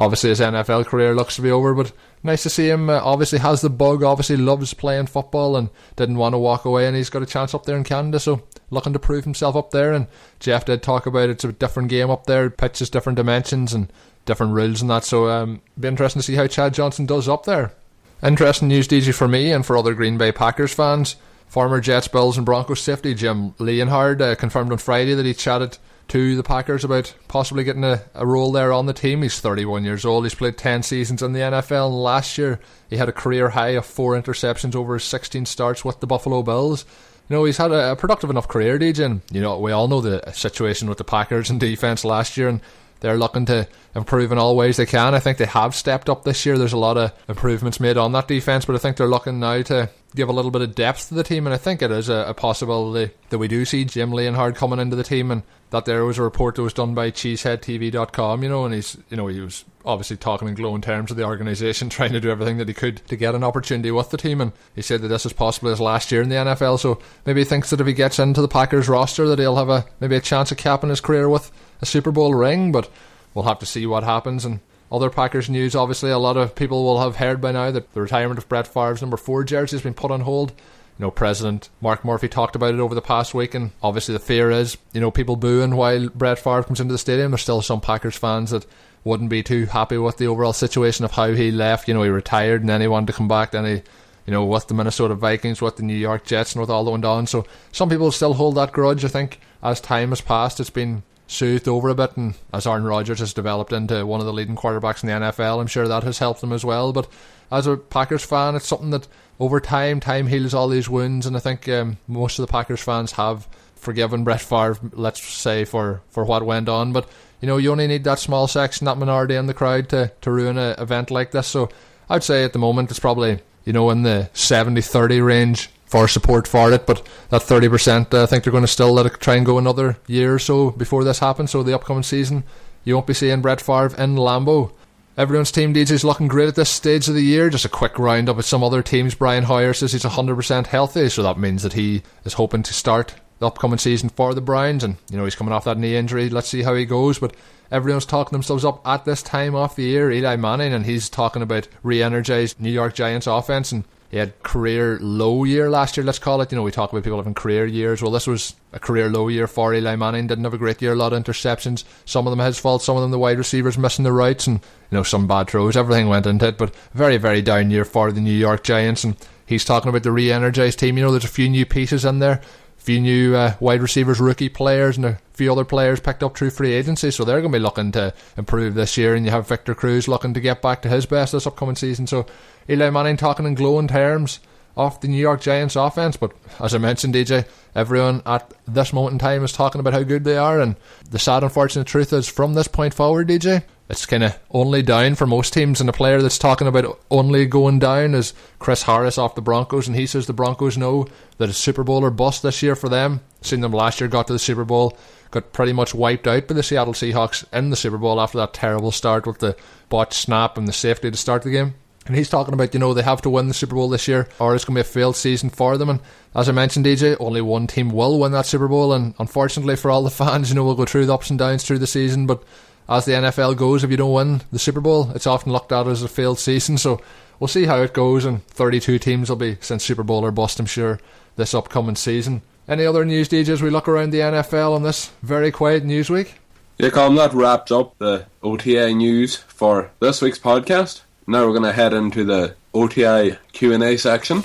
obviously his NFL career looks to be over, but nice to see him. Uh, obviously has the bug, obviously loves playing football and didn't want to walk away, and he's got a chance up there in Canada, so looking to prove himself up there. And Jeff did talk about it's a different game up there, pitches different dimensions and different rules and that, so um, be interesting to see how Chad Johnson does up there. Interesting news, DJ, for me and for other Green Bay Packers fans. Former Jets, Bills, and Broncos safety Jim Leonhard uh, confirmed on Friday that he chatted to the Packers about possibly getting a, a role there on the team. He's 31 years old. He's played 10 seasons in the NFL. And last year, he had a career high of four interceptions over his 16 starts with the Buffalo Bills. You know, he's had a, a productive enough career, DJ. And, you know, we all know the situation with the Packers and defense last year. And they're looking to improve in all ways they can. I think they have stepped up this year. There's a lot of improvements made on that defense, but I think they're looking now to give a little bit of depth to the team. And I think it is a, a possibility that we do see Jim Leonhard coming into the team and that there was a report that was done by cheeseheadtv.com, you know, and he's, you know, he was obviously talking in glowing terms of the organisation, trying to do everything that he could to get an opportunity with the team, and he said that this is possibly his last year in the NFL, so maybe he thinks that if he gets into the Packers roster that he'll have a maybe a chance of capping his career with a Super Bowl ring, but we'll have to see what happens. And other Packers news, obviously, a lot of people will have heard by now that the retirement of Brett Favre's number four jersey has been put on hold. You know, President Mark Murphy talked about it over the past week, and obviously the fear is, you know, people booing while Brett Favre comes into the stadium. There's still some Packers fans that wouldn't be too happy with the overall situation of how he left. You know, he retired and then he wanted to come back, then he, you know, with the Minnesota Vikings, with the New York Jets, and with all that went on. So some people still hold that grudge. I think as time has passed, it's been soothed over a bit, and as Aaron Rodgers has developed into one of the leading quarterbacks in the NFL, I'm sure that has helped him as well. But as a Packers fan, it's something that over time, time heals all these wounds, and I think um, most of the Packers fans have forgiven Brett Favre, let's say, for, for what went on. But you know, you only need that small section, that minority in the crowd to, to ruin an event like this. So I'd say at the moment it's probably, you know, in the 70 30 range for support for it, but that 30%, uh, I think they're going to still let it try and go another year or so before this happens. So the upcoming season, you won't be seeing Brett Favre in Lambeau. Everyone's team DJ is looking great at this stage of the year. Just a quick roundup of some other teams. Brian Hoyer says he's 100% healthy, so that means that he is hoping to start the upcoming season for the Browns. And, you know, he's coming off that knee injury. Let's see how he goes. But everyone's talking themselves up at this time of the year. Eli Manning, and he's talking about re energized New York Giants offense. And he had career low year last year, let's call it. You know, we talk about people having career years. Well, this was a career low year for Eli Manning. Didn't have a great year, a lot of interceptions. Some of them his fault, some of them the wide receivers missing the routes, and you know some bad throws. Everything went into it, but very, very down year for the New York Giants. And he's talking about the re-energized team. You know, there's a few new pieces in there few new uh, wide receivers, rookie players, and a few other players picked up through free agency. So they're going to be looking to improve this year. And you have Victor Cruz looking to get back to his best this upcoming season. So Eli Manning talking in glowing terms off the New York Giants offense. But as I mentioned, DJ, everyone at this moment in time is talking about how good they are. And the sad, unfortunate truth is, from this point forward, DJ, it's kind of only down for most teams. And the player that's talking about only going down is Chris Harris off the Broncos. And he says the Broncos know that it's Super Bowl or bust this year for them. Seen them last year, got to the Super Bowl, got pretty much wiped out by the Seattle Seahawks in the Super Bowl after that terrible start with the botch snap and the safety to start the game. And he's talking about, you know, they have to win the Super Bowl this year or it's going to be a failed season for them. And as I mentioned, DJ, only one team will win that Super Bowl. And unfortunately for all the fans, you know, we'll go through the ups and downs through the season. But as the NFL goes, if you don't win the Super Bowl, it's often looked at as a failed season. So we'll see how it goes. And 32 teams will be since Super Bowl or bust, I'm sure, this upcoming season. Any other news, DJ, as we look around the NFL on this very quiet news week? Yeah, Colin, that wraps up the OTA news for this week's podcast. Now we're going to head into the OTI Q&A section.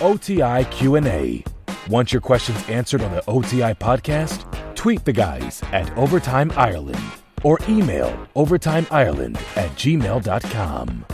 OTI Q&A. Want your questions answered on the OTI podcast? Tweet the guys at Overtime Ireland or email overtimeireland at gmail.com.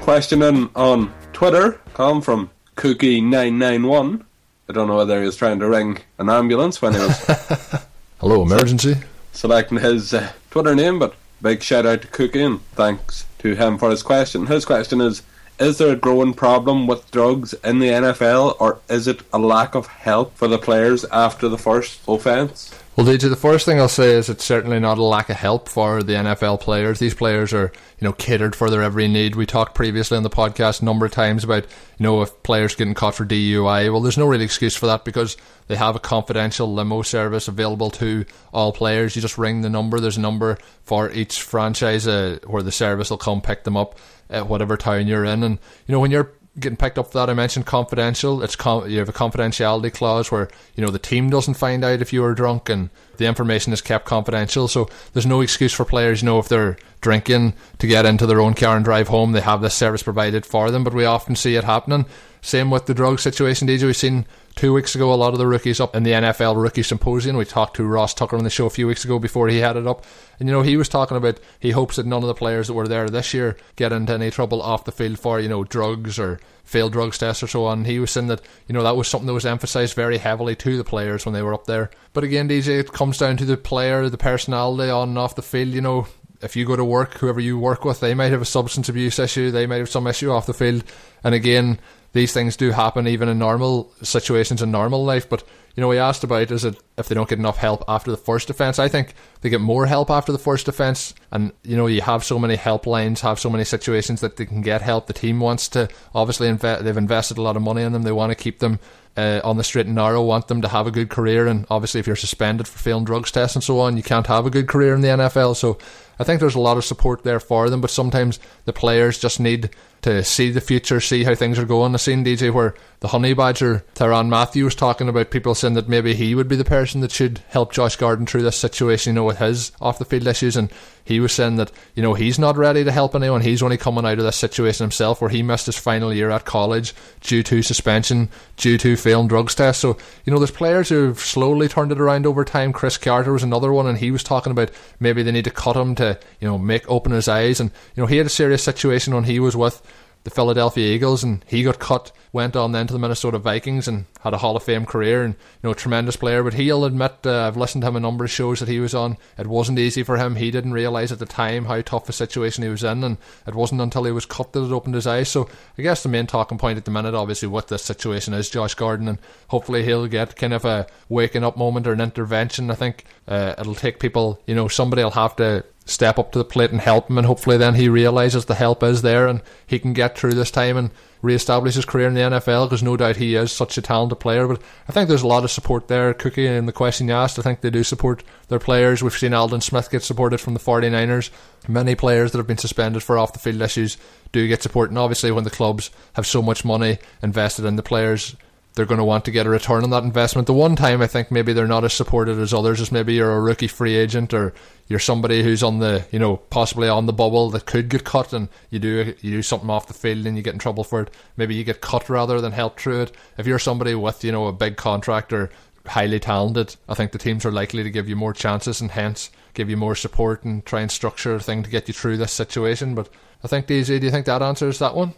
Questioning on Twitter come from Cookie991. I don't know whether he was trying to ring an ambulance when he was Hello, emergency. selecting his uh, Twitter name, but big shout out to Cookie and thanks to him for his question. His question is Is there a growing problem with drugs in the NFL, or is it a lack of help for the players after the first offence? Well, DJ, the first thing I'll say is it's certainly not a lack of help for the NFL players. These players are, you know, catered for their every need. We talked previously on the podcast a number of times about, you know, if players getting caught for DUI. Well, there's no real excuse for that because they have a confidential limo service available to all players. You just ring the number. There's a number for each franchise uh, where the service will come pick them up at whatever town you're in. And you know, when you're getting picked up for that. I mentioned confidential. It's com- you have a confidentiality clause where you know the team doesn't find out if you were drunk, and the information is kept confidential. So there's no excuse for players. You know, if they're drinking to get into their own car and drive home, they have this service provided for them. But we often see it happening. Same with the drug situation, DJ. We've seen two weeks ago a lot of the rookies up in the NFL Rookie Symposium. We talked to Ross Tucker on the show a few weeks ago before he had it up. And, you know, he was talking about he hopes that none of the players that were there this year get into any trouble off the field for, you know, drugs or failed drugs tests or so on. He was saying that, you know, that was something that was emphasised very heavily to the players when they were up there. But again, DJ, it comes down to the player, the personality on and off the field. You know, if you go to work, whoever you work with, they might have a substance abuse issue, they might have some issue off the field. And again, these things do happen even in normal situations in normal life. But you know, we asked about is it if they don't get enough help after the first offence. I think they get more help after the first offence, and you know, you have so many helplines, have so many situations that they can get help. The team wants to obviously they've invested a lot of money in them. They want to keep them uh, on the straight and narrow, want them to have a good career. And obviously, if you're suspended for failing drugs tests and so on, you can't have a good career in the NFL. So I think there's a lot of support there for them, but sometimes the players just need to see the future, see how things are going. I seen DJ where the honey badger Tyrann Mathieu was talking about people saying that maybe he would be the person that should help Josh Gordon through this situation, you know, with his off the field issues. And he was saying that, you know, he's not ready to help anyone. He's only coming out of this situation himself where he missed his final year at college due to suspension, due to failing drugs tests. So, you know, there's players who've slowly turned it around over time. Cris Carter was another one, and he was talking about maybe they need to cut him to, you know, make open his eyes. And, you know, he had a serious situation when he was with the Philadelphia Eagles, and he got cut. Went on then to the Minnesota Vikings and had a Hall of Fame career, and you know, tremendous player. But he'll admit, uh, I've listened to him a number of shows that he was on. It wasn't easy for him. He didn't realize at the time how tough a situation he was in, and it wasn't until he was cut that it opened his eyes. So I guess the main talking point at the minute, obviously, what this situation is, Josh Gordon, and hopefully he'll get kind of a waking up moment or an intervention. I think uh, it'll take people, you know, somebody will have to step up to the plate and help him, and hopefully then he realizes the help is there and he can get through this time and re-establish his career in the NFL because no doubt he is such a talented player. But I think there's a lot of support there. Cookie, in the question you asked, I think they do support their players. We've seen Aldon Smith get supported from the 49ers. Many players that have been suspended for off the field issues do get support, and obviously when the clubs have so much money invested in the players they're going to want to get a return on that investment. The one time I think maybe they're not as supported as others is maybe you're a rookie free agent or you're somebody who's on the you know possibly on the bubble that could get cut and you do you do something off the field and you get in trouble for it. Maybe you get cut rather than help through it. If you're somebody with you know a big contract or highly talented, I think the teams are likely to give you more chances and hence give you more support and try and structure a thing to get you through this situation. But I think DZ, do you think that answers that one?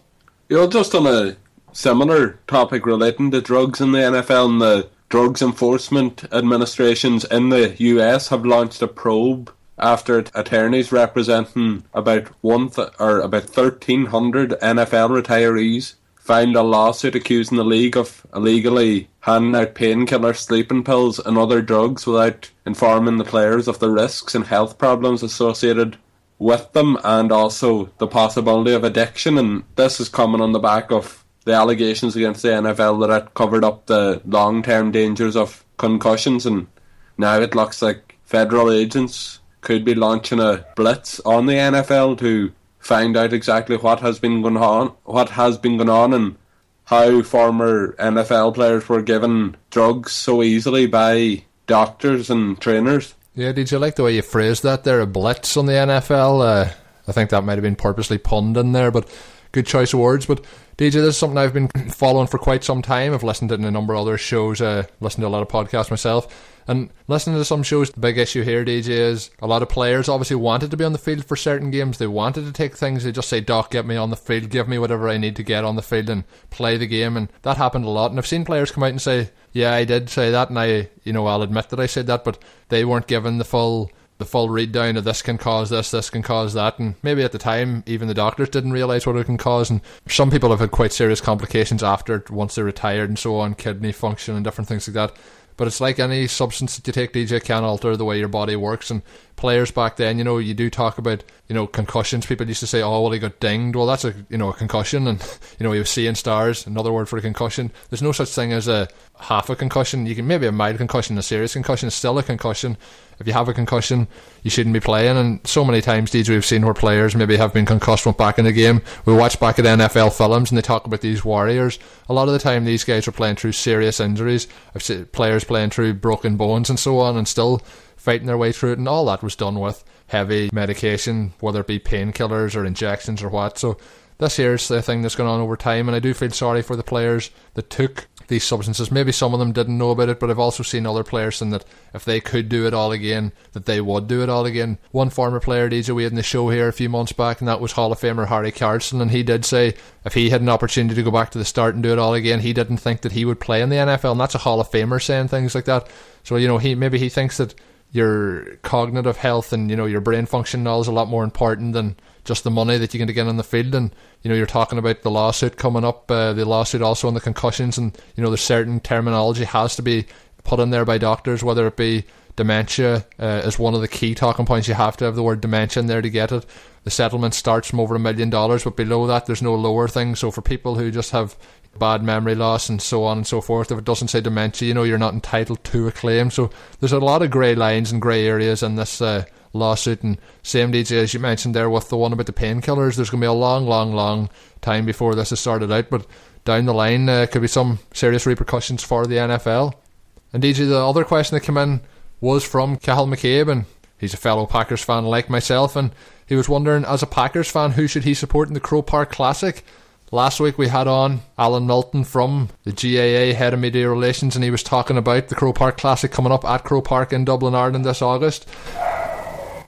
Yeah, just on a similar topic relating to drugs in the NFL and the Drugs Enforcement Administrations in the US have launched a probe after attorneys representing about one th- or about 1300 NFL retirees filed a lawsuit accusing the league of illegally handing out painkillers, sleeping pills, and other drugs without informing the players of the risks and health problems associated with them, and also the possibility of addiction. And this is coming on the back of the allegations against the NFL that it covered up the long term dangers of concussions, and now it looks like federal agents could be launching a blitz on the NFL to find out exactly what has been going on, what has been going on, and how former NFL players were given drugs so easily by doctors and trainers. Yeah, did you like the way you phrased that there? A blitz on the NFL? Uh, I think that might have been purposely punned in there, but good choice of words. But DJ, this is something I've been following for quite some time. I've listened to a number of other shows, uh, listened to a lot of podcasts myself. And listening to some shows, the big issue here, DJ, is a lot of players obviously wanted to be on the field for certain games. They wanted to take things. They just say, Doc, get me on the field, give me whatever I need to get on the field and play the game. And that happened a lot. And I've seen players come out and say, Yeah, I did say that. And I, you know, I'll admit that I said that, but they weren't given the full the full read down of this can cause this, this can cause that, and maybe at the time even the doctors didn't realise what it can cause. And some people have had quite serious complications after once they're retired and so on, kidney function and different things like that. But it's like any substance that you take, DJ, can alter the way your body works. And players back then, you know, you do talk about, you know, concussions. People used to say, oh, well, he got dinged. Well, that's a, you know, a concussion. And, you know, he was seeing stars, another word for a concussion. There's no such thing as a half a concussion. You can maybe a mild concussion, a serious concussion is still a concussion. If you have a concussion, you shouldn't be playing. And so many times, DJ, we've seen where players maybe have been concussed went back in the game. We watch back at NFL films and they talk about these warriors. A lot of the time, these guys are playing through serious injuries. I've seen players playing through broken bones and so on, and still fighting their way through it. And all that was done with heavy medication, whether it be painkillers or injections or what. So this here's the thing that's going on over time, and I do feel sorry for the players that took these substances. Maybe some of them didn't know about it, but I've also seen other players saying that if they could do it all again, that they would do it all again. One former player, DJ, we had in the show here a few months back, and that was Hall of Famer Harry Carson, and he did say if he had an opportunity to go back to the start and do it all again, he didn't think that he would play in the NFL, and that's a Hall of Famer saying things like that. So you know, he maybe he thinks that your cognitive health and you know your brain function all is a lot more important than just the money that you can get on the field. And you know, you're talking about the lawsuit coming up, uh, the lawsuit also on the concussions, and you know, there's certain terminology has to be put in there by doctors, whether it be dementia uh, is one of the key talking points. You have to have the word dementia in there to get it. The settlement starts from over a million dollars, but below that, there's no lower thing. So for people who just have bad memory loss and so on and so forth, if it doesn't say dementia, you know you're not entitled to a claim. So there's a lot of grey lines and grey areas in this uh, lawsuit. And same DJ as you mentioned there with the one about the painkillers. There's going to be a long, long, long time before this is sorted out. But down the line, uh, could be some serious repercussions for the NFL. And DJ, the other question that came in was from Cahill McCabe, and he's a fellow Packers fan like myself, and he was wondering, as a Packers fan, who should he support in the Croke Park Classic? Last week we had on Alan Milton from the GAA Head of Media Relations, and he was talking about the Croke Park Classic coming up at Croke Park in Dublin, Ireland this August.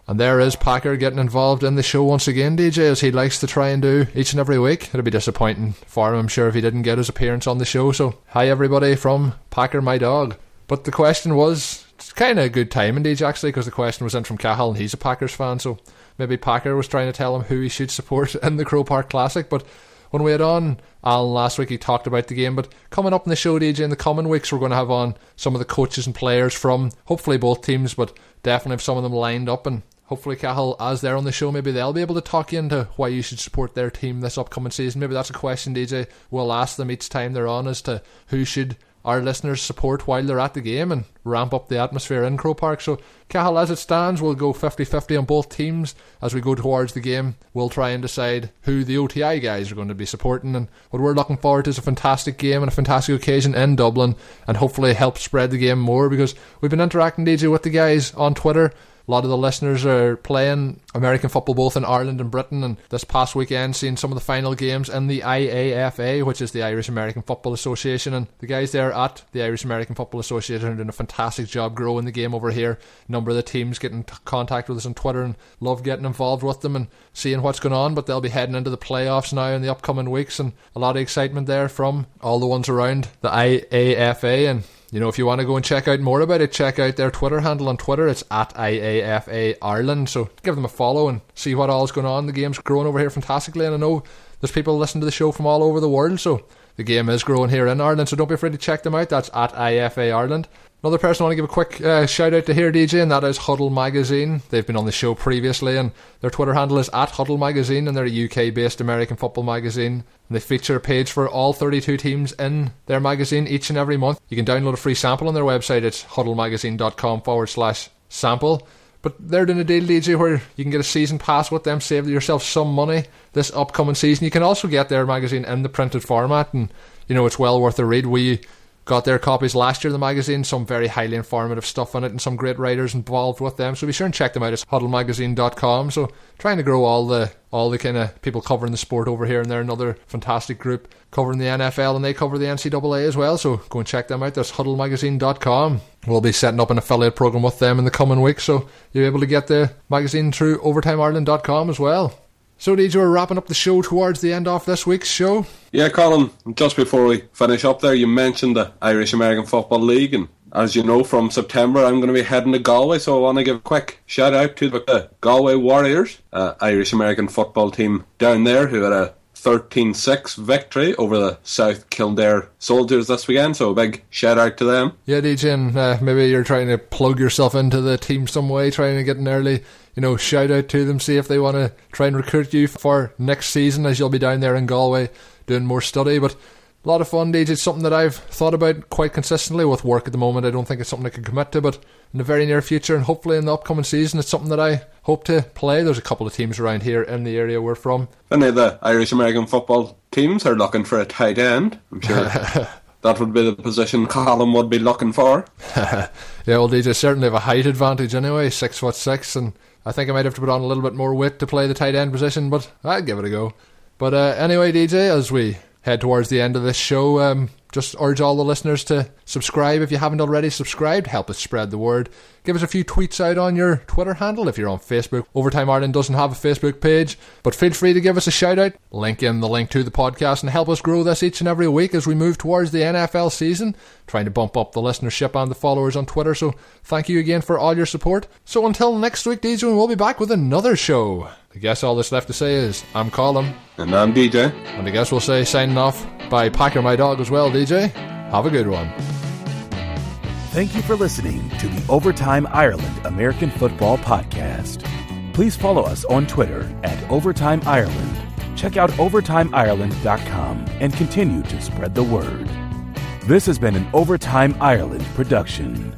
And there is Packer getting involved in the show once again, DJ, as he likes to try and do each and every week. It'd be disappointing for him, I'm sure, if he didn't get his appearance on the show. So, hi everybody from Packer My Dog. But the question was it's kind of a good timing, DJ, actually, because the question was in from Cahill, and he's a Packers fan, so maybe Packer was trying to tell him who he should support in the Croke Park Classic. But when we had on Alan last week, he talked about the game. But coming up in the show, DJ, in the coming weeks, we're going to have on some of the coaches and players from hopefully both teams, but definitely have some of them lined up. And hopefully, Cahill, as they're on the show, maybe they'll be able to talk you into why you should support their team this upcoming season. Maybe that's a question, DJ, we'll ask them each time they're on as to who should our listeners support while they're at the game and ramp up the atmosphere in Croke Park. So, Cahill, as it stands, we'll go 50 50 on both teams. As we go towards the game, we'll try and decide who the OTI guys are going to be supporting. And what we're looking forward to is a fantastic game and a fantastic occasion in Dublin and hopefully help spread the game more because we've been interacting, DJ, with the guys on Twitter a lot of the listeners are playing American football both in Ireland and Britain, and this past weekend seeing some of the final games in the IAFA, which is the Irish American Football Association, and the guys there at the Irish American Football Association are doing a fantastic job growing the game over here. A number of the teams getting in contact with us on Twitter and love getting involved with them and seeing what's going on, but they'll be heading into the playoffs now in the upcoming weeks, and a lot of excitement there from all the ones around the IAFA and you know, if you want to go and check out more about it, check out their Twitter handle on Twitter. It's at IAFA Ireland. So give them a follow and see what all's going on. The game's growing over here fantastically, and I know there's people listening to the show from all over the world. So the game is growing here in Ireland. So don't be afraid to check them out. That's at IFA Ireland. Another person I want to give a quick uh, shout out to here, DJ, and that is Huddle Magazine. They've been on the show previously, and their Twitter handle is at Huddle Magazine, and they're a UK based American football magazine. And they feature a page for all 32 teams in their magazine each and every month. You can download a free sample on their website. It's huddlemagazine.com forward slash sample. But they're doing a deal, DJ, where you can get a season pass with them, save yourself some money this upcoming season. You can also get their magazine in the printed format, and you know it's well worth a read. We got their copies last year of the magazine, some very highly informative stuff on it, and some great writers involved with them. So be sure and check them out at huddlemagazine.com. So trying to grow all the all the kind of people covering the sport over here, and they're another fantastic group covering the NFL, and they cover the NCAA as well. So go and check them out. That's huddlemagazine.com. We'll be setting up an affiliate program with them in the coming weeks, so you're able to get the magazine through overtimeireland.com as well. So, DJ, we're wrapping up the show towards the end of this week's show. Yeah, Colin, just before we finish up there, you mentioned the Irish American Football League, and as you know, from September I'm going to be heading to Galway, so I want to give a quick shout out to the Galway Warriors, uh, Irish American football team down there, who had a 13 6 victory over the South Kildare Soldiers this weekend. So a big shout out to them. Yeah, DJ, uh, maybe you're trying to plug yourself into the team some way, trying to get an early, you know, shout out to them, see if they want to try and recruit you for next season as you'll be down there in Galway doing more study. But a lot of fun, DJ. It's something that I've thought about quite consistently with work at the moment. I don't think it's something I can commit to, but in the very near future and hopefully in the upcoming season, it's something that I hope to play. There's a couple of teams around here in the area we're from. Any of the Irish American football teams are looking for a tight end. I'm sure that would be the position Colin would be looking for. yeah, well, DJ certainly have a height advantage anyway, six foot six, and I think I might have to put on a little bit more weight to play the tight end position, but I'd give it a go. But uh, anyway, DJ, as we head towards the end of this show, um, just urge all the listeners to subscribe if you haven't already subscribed. Help us spread the word. Give us a few tweets out on your Twitter handle if you're on Facebook. Overtime Ireland doesn't have a Facebook page, but feel free to give us a shout out. Link in the link to the podcast and help us grow this each and every week as we move towards the NFL season. Trying to bump up the listenership and the followers on Twitter. So thank you again for all your support. So until next week, DJ, we'll be back with another show. I guess all that's left to say is I'm Colin. And I'm DJ. And I guess we'll say signing off by Packer My Dog as well, DJ. Have a good one. Thank you for listening to the Overtime Ireland American Football Podcast. Please follow us on Twitter at Overtime Ireland. Check out OvertimeIreland.com and continue to spread the word. This has been an Overtime Ireland production.